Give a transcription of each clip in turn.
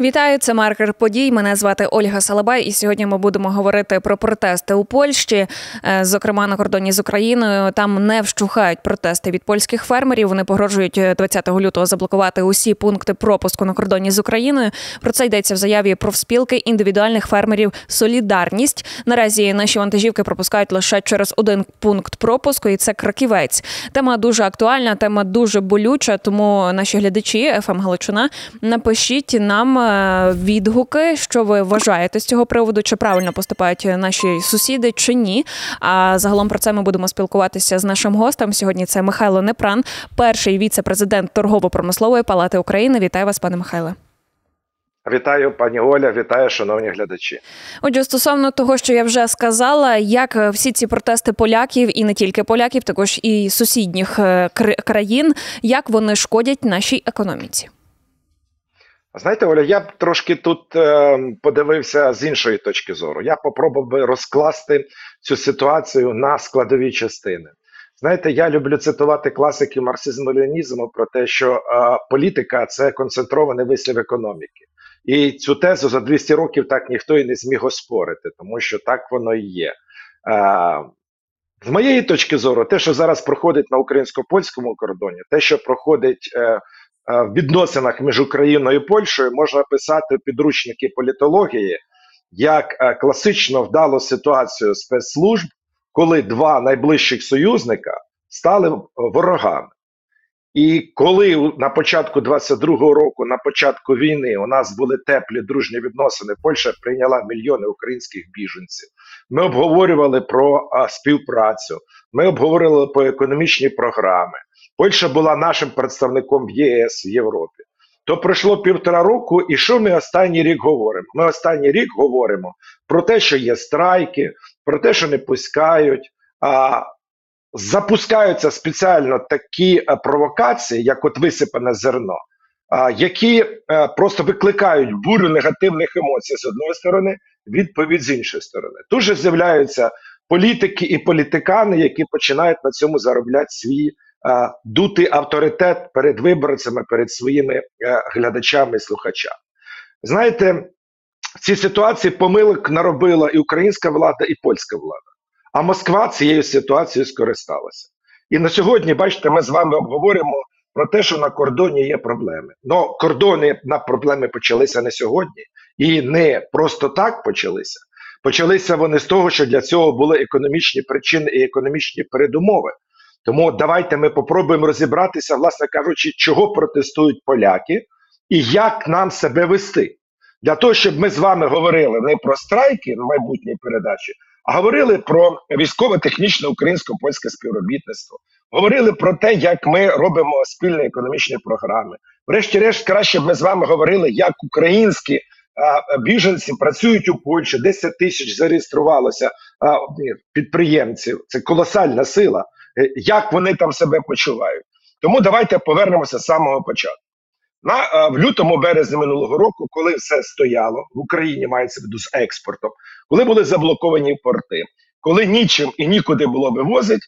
Вітаю, це маркер подій. Мене звати Ольга Салабай, і сьогодні ми будемо говорити про протести у Польщі, е, зокрема на кордоні з Україною. Там не вщухають протести від польських фермерів. Вони погрожують 20 лютого заблокувати усі пункти пропуску на кордоні з Україною. Про це йдеться в заяві профспілки індивідуальних фермерів Солідарність. Наразі наші вантажівки пропускають лише через один пункт пропуску, і це краківець. Тема дуже актуальна, тема дуже болюча. Тому наші глядачі ФМ Галичина напишіть нам. Е, відгуки, що ви вважаєте з цього приводу, чи правильно поступають наші сусіди, чи ні. А загалом про це ми будемо спілкуватися з нашим гостем. Сьогодні це Михайло Непран, перший віце-президент торгово-промислової палати України. Вітаю вас, пане Михайле. Вітаю, пані Оля, вітаю, шановні глядачі. Отже, стосовно того, що я вже сказала, як всі ці протести поляків і не тільки поляків, також і сусідніх е, країн, як вони шкодять нашій економіці. Знаєте, Оля, я б трошки тут е, подивився з іншої точки зору. Я попробував би розкласти цю ситуацію на складові частини. Знаєте, я люблю цитувати класиків марксизму ленізму про те, що е, політика це концентрований вислів економіки. І цю тезу за 200 років так ніхто і не зміг оспорити, тому що так воно і є. Е, з моєї точки зору, те, що зараз проходить на українсько польському кордоні, те, що проходить Е, в відносинах між Україною і Польщею можна писати підручники політології як е, класично вдалу ситуацію спецслужб, коли два найближчих союзника стали ворогами. І коли на початку 22-го року, на початку війни, у нас були теплі дружні відносини, Польща прийняла мільйони українських біженців. Ми обговорювали про співпрацю, ми обговорювали про економічні програми. Польща була нашим представником в ЄС в Європі. То пройшло півтора року, і що ми останній рік говоримо? Ми останній рік говоримо про те, що є страйки, про те, що не пускають. А запускаються спеціально такі провокації, як от висипане зерно, які а, просто викликають бурю негативних емоцій з одної сторони, відповідь з іншої сторони. Тут же з'являються політики і політикани, які починають на цьому заробляти свій дути авторитет перед виборцями, перед своїми е, глядачами і слухачами. Знаєте, в цій ситуації помилок наробила і українська влада, і польська влада. А Москва цією ситуацією скористалася. І на сьогодні, бачите, ми з вами обговоримо про те, що на кордоні є проблеми. Ну, кордони на проблеми почалися не сьогодні і не просто так почалися. Почалися вони з того, що для цього були економічні причини і економічні передумови. Тому давайте ми попробуємо розібратися, власне кажучи, чого протестують поляки і як нам себе вести. Для того, щоб ми з вами говорили не про страйки в майбутній передачі, а говорили про військово-технічне українсько-польське співробітництво, говорили про те, як ми робимо спільні економічні програми. Врешті-решт, краще б ми з вами говорили, як українські а, біженці працюють у Польщі. 10 тисяч зареєструвалося а, підприємців. Це колосальна сила. Е, як вони там себе почувають. Тому давайте повернемося з самого початку. На е, в лютому березні минулого року, коли все стояло в Україні, мається в виду з експортом, коли були заблоковані порти, коли нічим і нікуди було вивозити,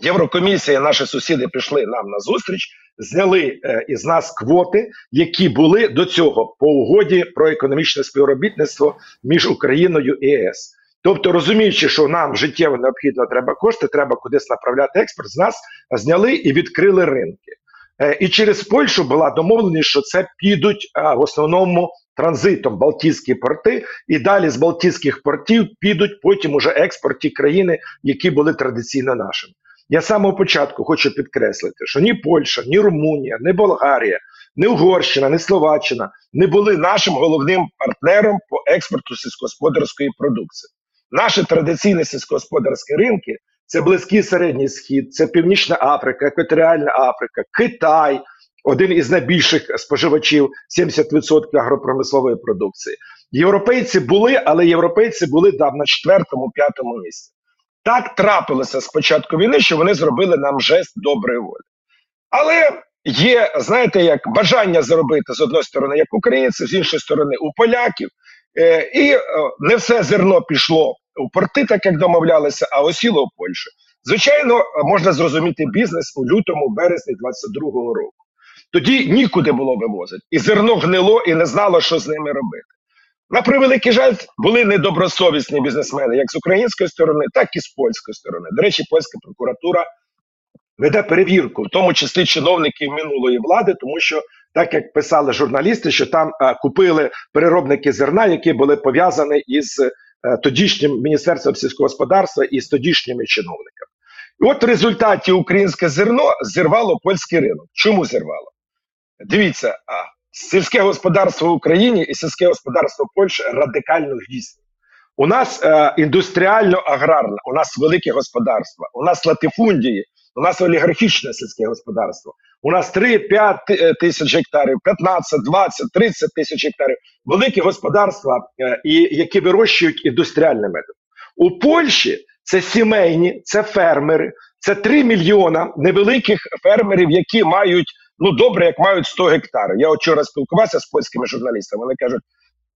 Єврокомісія, наші сусіди пішли нам на зустріч, зняли е, із нас квоти, які були до цього по угоді про економічне співробітництво між Україною і ЄС. Тобто, розуміючи, що нам життєво необхідно треба кошти, треба кудись направляти експорт, з нас зняли і відкрили ринки. Е, і через Польщу була домовленість, що це підуть в основному транзитом Балтійські порти, і далі з Балтійських портів підуть потім уже експорт ті країни, які були традиційно нашими. Я з самого початку хочу підкреслити, що ні Польща, ні Румунія, ні Болгарія, ні Угорщина, ні Словаччина не були нашим головним партнером по експорту сільськогосподарської продукції. Наші традиційні сільськогосподарські ринки це близький середній схід, це Північна Африка, Екваторіальна Африка, Китай, один із найбільших споживачів 70% агропромислової продукції. Європейці були, але європейці були да, на четвертому-п'ятому місці. Так трапилося з початку війни, що вони зробили нам жест доброї волі. Але є, знаєте, як бажання зробити з одної сторони, як українців, з іншої сторони, у поляків. Е, і е, не все зерно пішло у порти, так як домовлялися, а осіло у Польщі. Звичайно, можна зрозуміти бізнес у лютому, березні 22-го року. Тоді нікуди було вивозити. І зерно гнило і не знало, що з ними робити. На превеликий жаль, були недобросовісні бізнесмени як з української сторони, так і з польської сторони. До речі, польська прокуратура веде перевірку, в тому числі чиновників минулої влади, тому що, так як писали журналісти, що там а, купили переробники зерна, які були пов'язані із а, тодішнім міністерством сільського господарства і з тодішніми чиновниками. І от в результаті українське зерно зірвало польський ринок. Чому зірвало? Дивіться, а, сільське господарство в Україні і сільське господарство Польщі радикально різні. У нас е, індустріально-аграрне, у нас велике господарство, у нас латифундії, у нас олігархічне сільське господарство. У нас 3-5 тисяч гектарів, 15, 20, 30 тисяч гектарів. Великі господарства, е, і, які вирощують індустріальний метод. У Польщі це сімейні, це фермери, це 3 мільйона невеликих фермерів, які мають ну добре, як мають 100 гектарів. Я вчора спілкувався з польськими журналістами. Вони кажуть,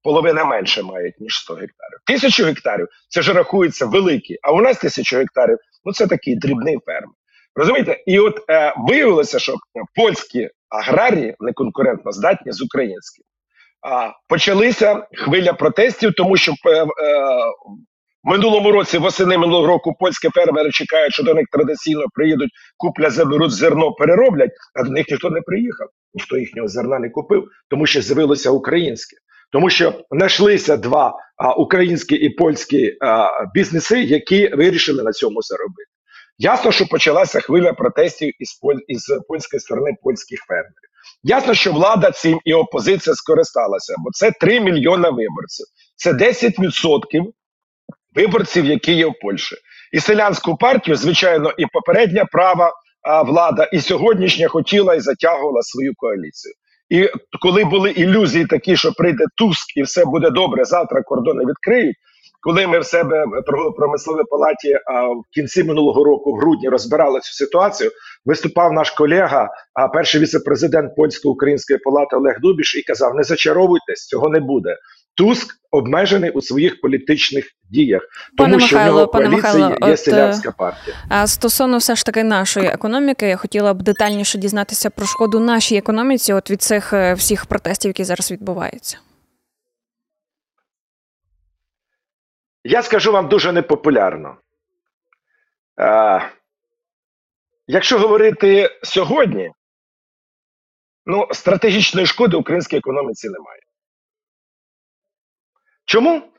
половина менше мають ніж 100 гектарів. Тисячу гектарів це ж рахується великі. А у нас тисячу гектарів ну це такий дрібний фермер. Розумієте, і от е, виявилося, що польські аграрії не конкурентно здатні з українськими. А почалися хвиля протестів, тому що е, е, минулому році, восени минулого року, польські фермери чекають, що до них традиційно приїдуть, куплять, заберуть зерно, перероблять, а до них ніхто не приїхав. Ніхто їхнього зерна не купив, тому що з'явилося українське. Тому що знайшлися два а, українські і польські а, бізнеси, які вирішили на цьому заробити. Ясно, що почалася хвиля протестів із поль... із польської сторони польських фермерів. Ясно, що влада цим і опозиція скористалася, бо це 3 мільйона виборців. Це 10% виборців, які є в Польщі. І селянську партію, звичайно, і попередня права а, влада, і сьогоднішня хотіла і затягувала свою коаліцію. І коли були ілюзії такі, що прийде Туск і все буде добре, завтра кордони відкриють. Коли ми в себе в торгово-промисловій палаті а, в кінці минулого року, в грудні, розбирали цю ситуацію, виступав наш колега, а перший віце-президент польсько-української палати Олег Дубіш, і казав: не зачаровуйтесь, цього не буде. Туск обмежений у своїх політичних діях, пане тому що Михайло, в нього пане Михайло, є от, селянська партія. А стосовно все ж таки нашої економіки, я хотіла б детальніше дізнатися про шкоду нашій економіці, от від цих е, всіх протестів, які зараз відбуваються. Я скажу вам дуже непопулярно. А, Якщо говорити сьогодні, ну стратегічної шкоди українській економіці немає. чому?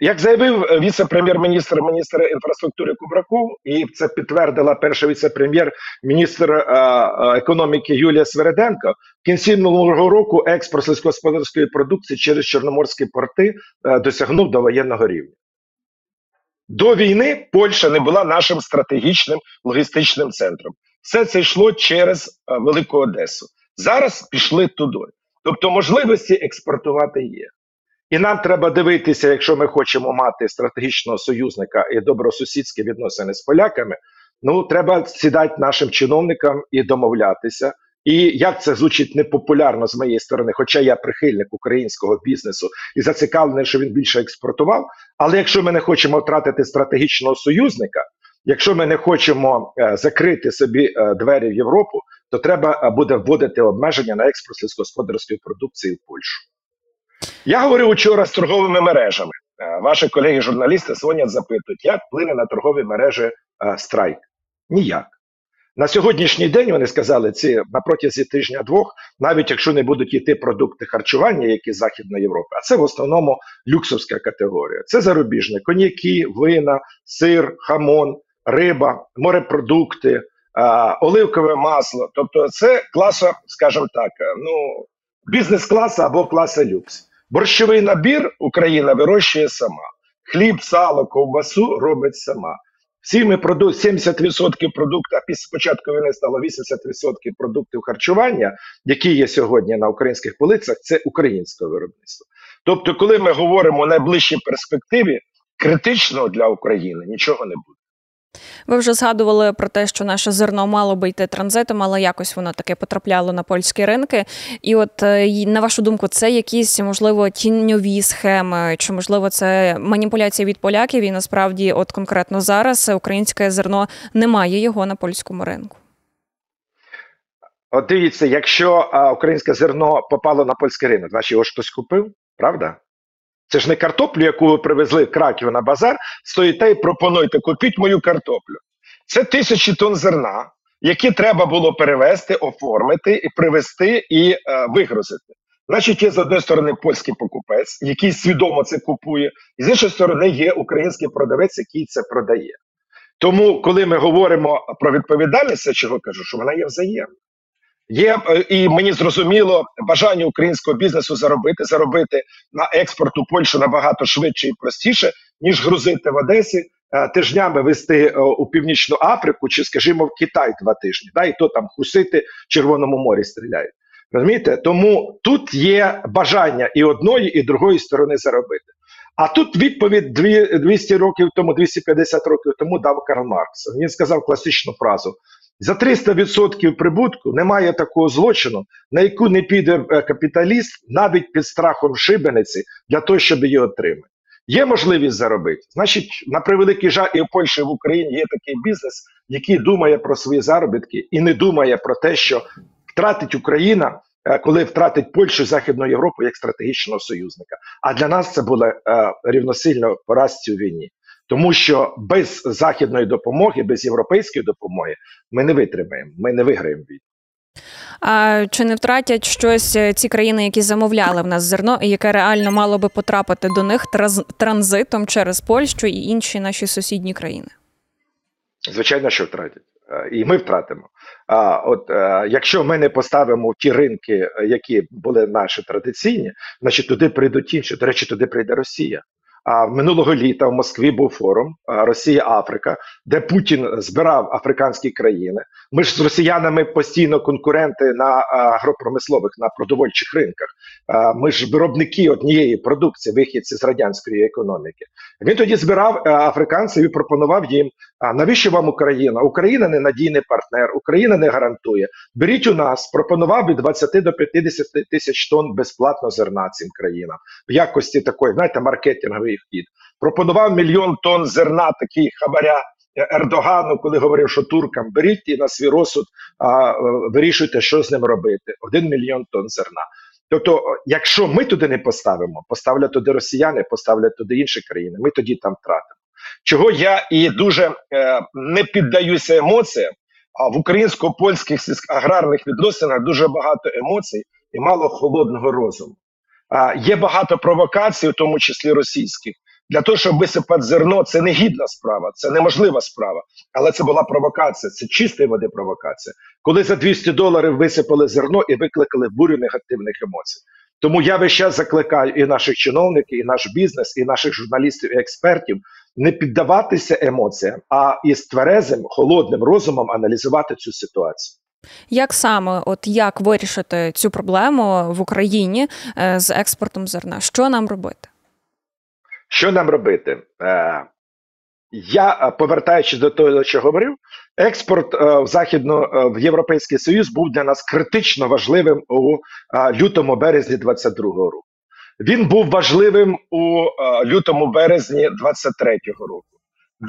Як заявив віце-прем'єр-міністр міністр інфраструктури Кубраков, І це підтвердила перша віце-прем'єр, міністр е, е, економіки Юлія Свереденко. В кінці минулого року експорт сільськогосподарської продукції через чорноморські порти е, досягнув до воєнного рівня. до війни Польща не була нашим стратегічним логістичним центром. Все це йшло через е, Велику Одесу. Зараз пішли туди. Тобто можливості експортувати є. І нам треба дивитися, якщо ми хочемо мати стратегічного союзника і добросусідські відносини з поляками. Ну треба сідати нашим чиновникам і домовлятися. І як це звучить непопулярно з моєї сторони, хоча я прихильник українського бізнесу і зацікавлений, що він більше експортував. Але якщо ми не хочемо втратити стратегічного союзника, якщо ми не хочемо е, закрити собі е, двері в Європу, то треба е, буде вводити обмеження на експорт сільськогосподарської продукції в Польщу. Я говорив вчора з торговими мережами. Е, Ваші колеги-журналісти дзвонять, запитують, як вплине на торгові мережі е, страйк? Ніяк. На сьогоднішній день вони сказали, ці на протязі тижня-двох, навіть якщо не будуть йти продукти харчування, які з Західної Європи, а це в основному люксовська категорія. Це зарубіжне коньяки, вина, сир, хамон, риба, морепродукти, а, оливкове масло. Тобто, це класа, скажімо так, е, ну бізнес-класа або класа люкс. Борщовий набір Україна вирощує сама. Хліб, сало, ковбасу робить сама. Всі ми проду 70% продуктів, а після початку війни стало 80% продуктів харчування, які є сьогодні на українських полицях, це українське виробництво. Тобто, коли ми говоримо у найближчій перспективі, критично для України нічого не буде. Ви вже згадували про те, що наше зерно мало би йти транзитом, але якось воно таке потрапляло на польські ринки. І от е, на вашу думку, це якісь можливо тіньові схеми, чи можливо це маніпуляція від поляків? І насправді, от конкретно зараз українське зерно немає його на польському ринку. От дивіться, якщо а, українське зерно попало на польський ринок, значить його ж хтось купив, правда? Це ж не картоплю, яку ви привезли в Краків на базар, стоїте і пропонуєте, купіть мою картоплю. Це тисячі тонн зерна, які треба було перевезти, оформити і привезти і е, вигрузити. Значить, є з однієї сторони польський покупець, який свідомо це купує, і з іншої сторони є український продавець, який це продає. Тому, коли ми говоримо про відповідальність, я чого кажу, що вона є взаємна. Є е, і мені зрозуміло бажання українського бізнесу заробити, заробити на експорт у Польщу набагато швидше і простіше, ніж грузити в Одесі, е, тижнями вести е, у Північну Африку чи, скажімо, в Китай два тижні, да, і то там хусити в Червоному морі стріляють. Розумієте? Тому тут є бажання і одної, і другої сторони заробити. А тут відповідь дві- 200 років тому, 250 років тому дав Карл Маркс. Він сказав класичну фразу: за 300% прибутку немає такого злочину, на яку не піде е, капіталіст навіть під страхом шибениці для того, щоб її отримати. Є можливість заробити. Значить, на превеликий жаль, і в Польщі, і в Україні є такий бізнес, який думає про свої заробітки і не думає про те, що втратить Україна, е, коли втратить Польщу Західну Європу як стратегічного союзника. А для нас це буде е, рівносильно поразці у війні. Тому що без західної допомоги, без європейської допомоги ми не витримаємо, ми не виграємо війну. А чи не втратять щось е, ці країни, які замовляли в нас зерно, і яке реально мало би потрапити до них транзитом через Польщу і інші наші сусідні країни? Звичайно, що втратять. Е, І ми втратимо. А от е, якщо ми не поставимо ті ринки, які були наші традиційні, значить туди прийдуть інші. До речі, туди прийде Росія. А минулого літа в Москві був форум е, Росія Африка, де Путін збирав африканські країни. Ми ж з росіянами постійно конкуренти на агропромислових на продовольчих ринках. Ми ж виробники однієї продукції, вихідці з радянської економіки. Він тоді збирав африканців і пропонував їм: навіщо вам Україна? Україна не надійний партнер, Україна не гарантує. Беріть у нас, пропонував від 20 до 50 тисяч тонн безплатно зерна цим країнам в якості такої, знаєте, маркетинговий вхід. Пропонував мільйон тонн зерна, такий хабаря е, Ердогану, коли говорив, що туркам беріть і на свій розсуд а, е, вирішуйте, що з ним робити. Один мільйон тонн зерна. Тобто, якщо ми туди не поставимо, поставлять туди росіяни, поставлять туди інші країни, ми тоді там втратимо. Чого я і дуже е, не піддаюся емоціям, а в українсько-польських аграрних відносинах дуже багато емоцій і мало холодного розуму. Є багато провокацій, у тому числі російських, для того, щоб висипати зерно, це не гідна справа, це неможлива справа. Але це була провокація, це чистої води провокація. Коли за 200 доларів висипали зерно і викликали бурю негативних емоцій. Тому я весь час закликаю і наших чиновників, і наш бізнес, і наших журналістів, і експертів не піддаватися емоціям, а із тверезим, холодним розумом аналізувати цю ситуацію. Як саме, от як вирішити цю проблему в Україні е, з експортом зерна? Що нам робити? Що нам робити? Е, я, е, повертаючись до того, що говорив, експорт в західну е, в Європейський Союз був для нас критично важливим у лютому березні 22-го року. Він був важливим у лютому березні 23-го року.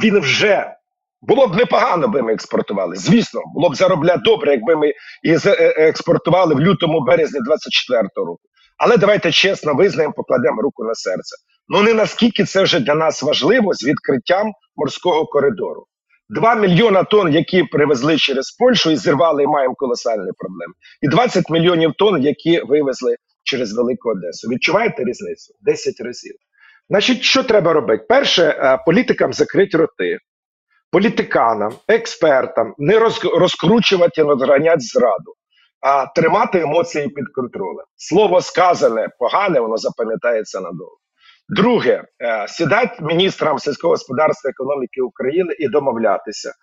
Він вже було б непогано, би ми експортували. Звісно, було б заробляти добре, якби ми і е, експортували в лютому березні 24-го року. Але давайте чесно визнаємо, покладемо руку на серце. Ну не наскільки це вже для нас важливо з відкриттям морського коридору. Два мільйона тонн, які привезли через Польщу і зірвали, і маємо колосальні проблеми. І 20 мільйонів тонн, які вивезли через Велику Одесу. Відчуваєте різницю? 10 разів. Значить, що треба робити? Перше, е, політикам закрити роти, політиканам, експертам не роз- розкручувати, розганяти зраду, а тримати емоції під контролем. Слово сказане погане, воно запам'ятається надовго. Друге, е, сідати міністрам сільського господарства економіки України і домовлятися,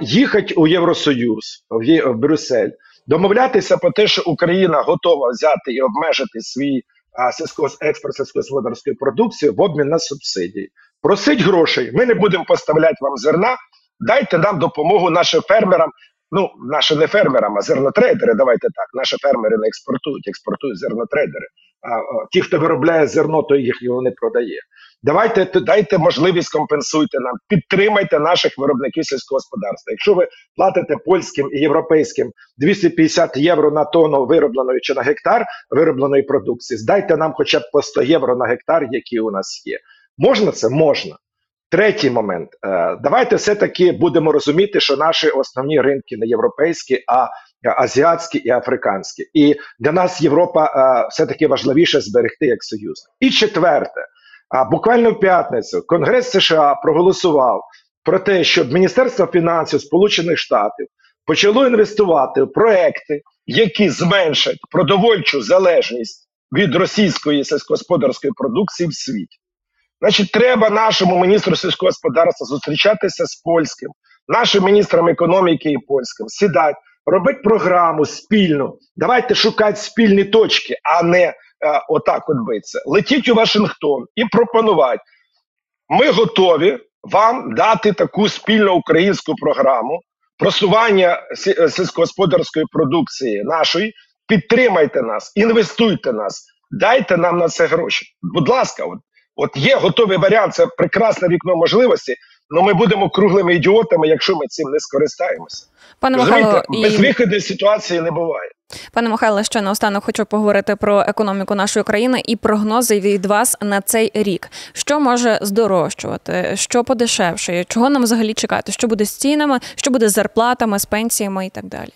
їхати у Євросоюз, в, Брюссель, домовлятися про те, що Україна готова взяти і обмежити свій а, сільського експорт сільськогосподарської продукції в обмін на субсидії. Просить грошей. Ми не будемо поставляти вам зерна. Дайте нам допомогу нашим фермерам Ну, наші не фермерам, а зернотрейдери. Давайте так. Наші фермери не експортують, експортують зернотрейдери. А, а, ті, хто виробляє зерно, то їх його не продає. Давайте дайте можливість компенсуйте нам, підтримайте наших виробників сільського господарства. Якщо ви Платите польським і європейським 250 євро на тонну виробленої чи на гектар виробленої продукції. Здайте нам хоча б по 100 євро на гектар, які у нас є. Можна це? Можна. Третій момент. Е, Давайте все-таки будемо розуміти, що наші основні ринки не європейські, а азіатські і африканські. І для нас Європа е, все-таки важливіше зберегти як союзник. І четверте, буквально в п'ятницю Конгрес США проголосував про те, щоб Міністерство фінансів Сполучених Штатів почало інвестувати в проекти. які зменшать продовольчу залежність від російської сільськогосподарської продукції в світі. Значить, треба нашому міністру сільського господарства зустрічатися з польським, нашим міністром економіки і польським, сідати, робити програму спільну. Давайте шукати спільні точки, а не е, отак от битися. Летіть у Вашингтон і пропонувати. Ми готові вам дати таку спільну українську програму просування е, сільськогосподарської продукції нашої. Підтримайте нас, інвестуйте нас, дайте нам на це гроші. Будь ласка, от, от є готовий варіант, це прекрасне вікно можливості. але ми будемо круглими ідіотами, якщо ми цим не скористаємося. Пане Михайло, Розумієте, і безвиходної ситуації не буває. пане Михайло, ще наостанок хочу поговорити про економіку нашої країни і прогнози від вас на цей рік. Що може здорожчувати, що подешевшає, чого нам взагалі чекати? Що буде з цінами, що буде з зарплатами, з пенсіями і так далі?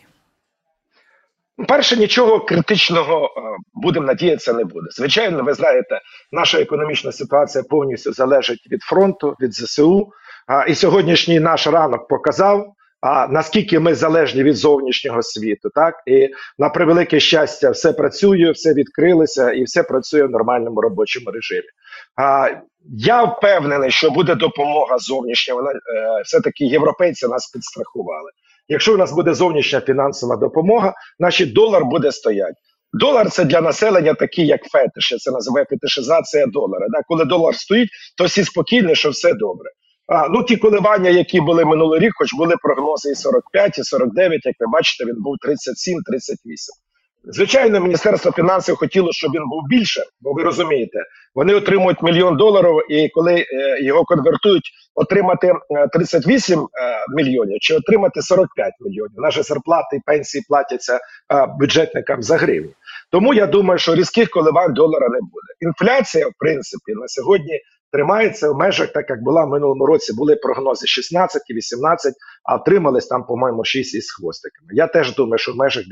Перше, нічого критичного е, будемо надіятися, не буде. Звичайно, ви знаєте, наша економічна ситуація повністю залежить від фронту, від ЗСУ. А, і сьогоднішній наш ранок показав, а, наскільки ми залежні від зовнішнього світу. Так і на превелике щастя, все працює, все відкрилося і все працює в нормальному робочому режимі. А, Я впевнений, що буде допомога зовнішня. Вона е, все-таки європейці нас підстрахували. Якщо у нас буде зовнішня фінансова допомога, Значить, долар буде стояти. Долар це для населення такий, як фетиш. Це називає фетишизація долара. Да? Коли долар стоїть, то всі спокійні, що все добре. А, ну ті коливання, які були минулий рік, хоч були прогнози і 45, і 49, як ви бачите, він був 37-38. Звичайно, Міністерство фінансів хотіло, щоб він був більше, бо ви розумієте, вони отримують мільйон доларів, і коли е, його конвертують, отримати е, 38 е, мільйонів чи отримати 45 мільйонів. Наші зарплати і пенсії платяться е, бюджетникам за гривні. Тому я думаю, що різких коливань долара не буде. Інфляція, в принципі, на сьогодні тримається в межах, так як була в минулому році. Були прогнози 16 і 18, а отримались там, по-моєму, 6 із хвостиками. Я теж думаю, що в межах 10%.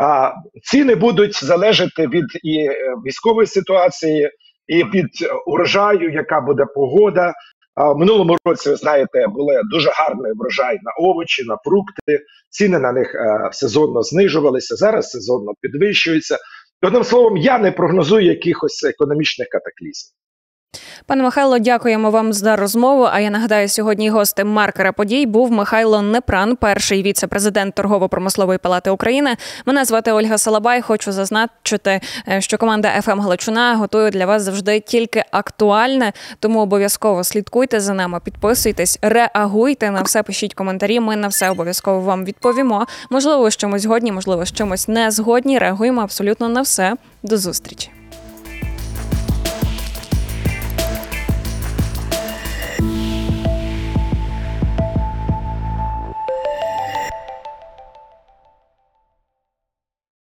А ціни будуть залежати від і е, військової ситуації, і від урожаю, яка буде погода. А в минулому році, ви знаєте, були дуже гарний врожай на овочі, на фрукти. Ціни на них е, сезонно знижувалися. Зараз сезонно підвищуються. Одним словом, я не прогнозую якихось економічних катаклізмів. Пане Михайло, дякуємо вам за розмову. А я нагадаю, сьогодні гостем маркера подій був Михайло Непран, перший віце-президент торгово-промислової палати України. Мене звати Ольга Салабай. Хочу зазначити, е, що команда «ФМ Галичина готує для вас завжди тільки актуальне. Тому обов'язково слідкуйте за нами, підписуйтесь, реагуйте на все. Пишіть коментарі. Ми на все обов'язково вам відповімо. Можливо, з чимось згодні, можливо, з чимось не згодні. Реагуємо абсолютно на все. До зустрічі.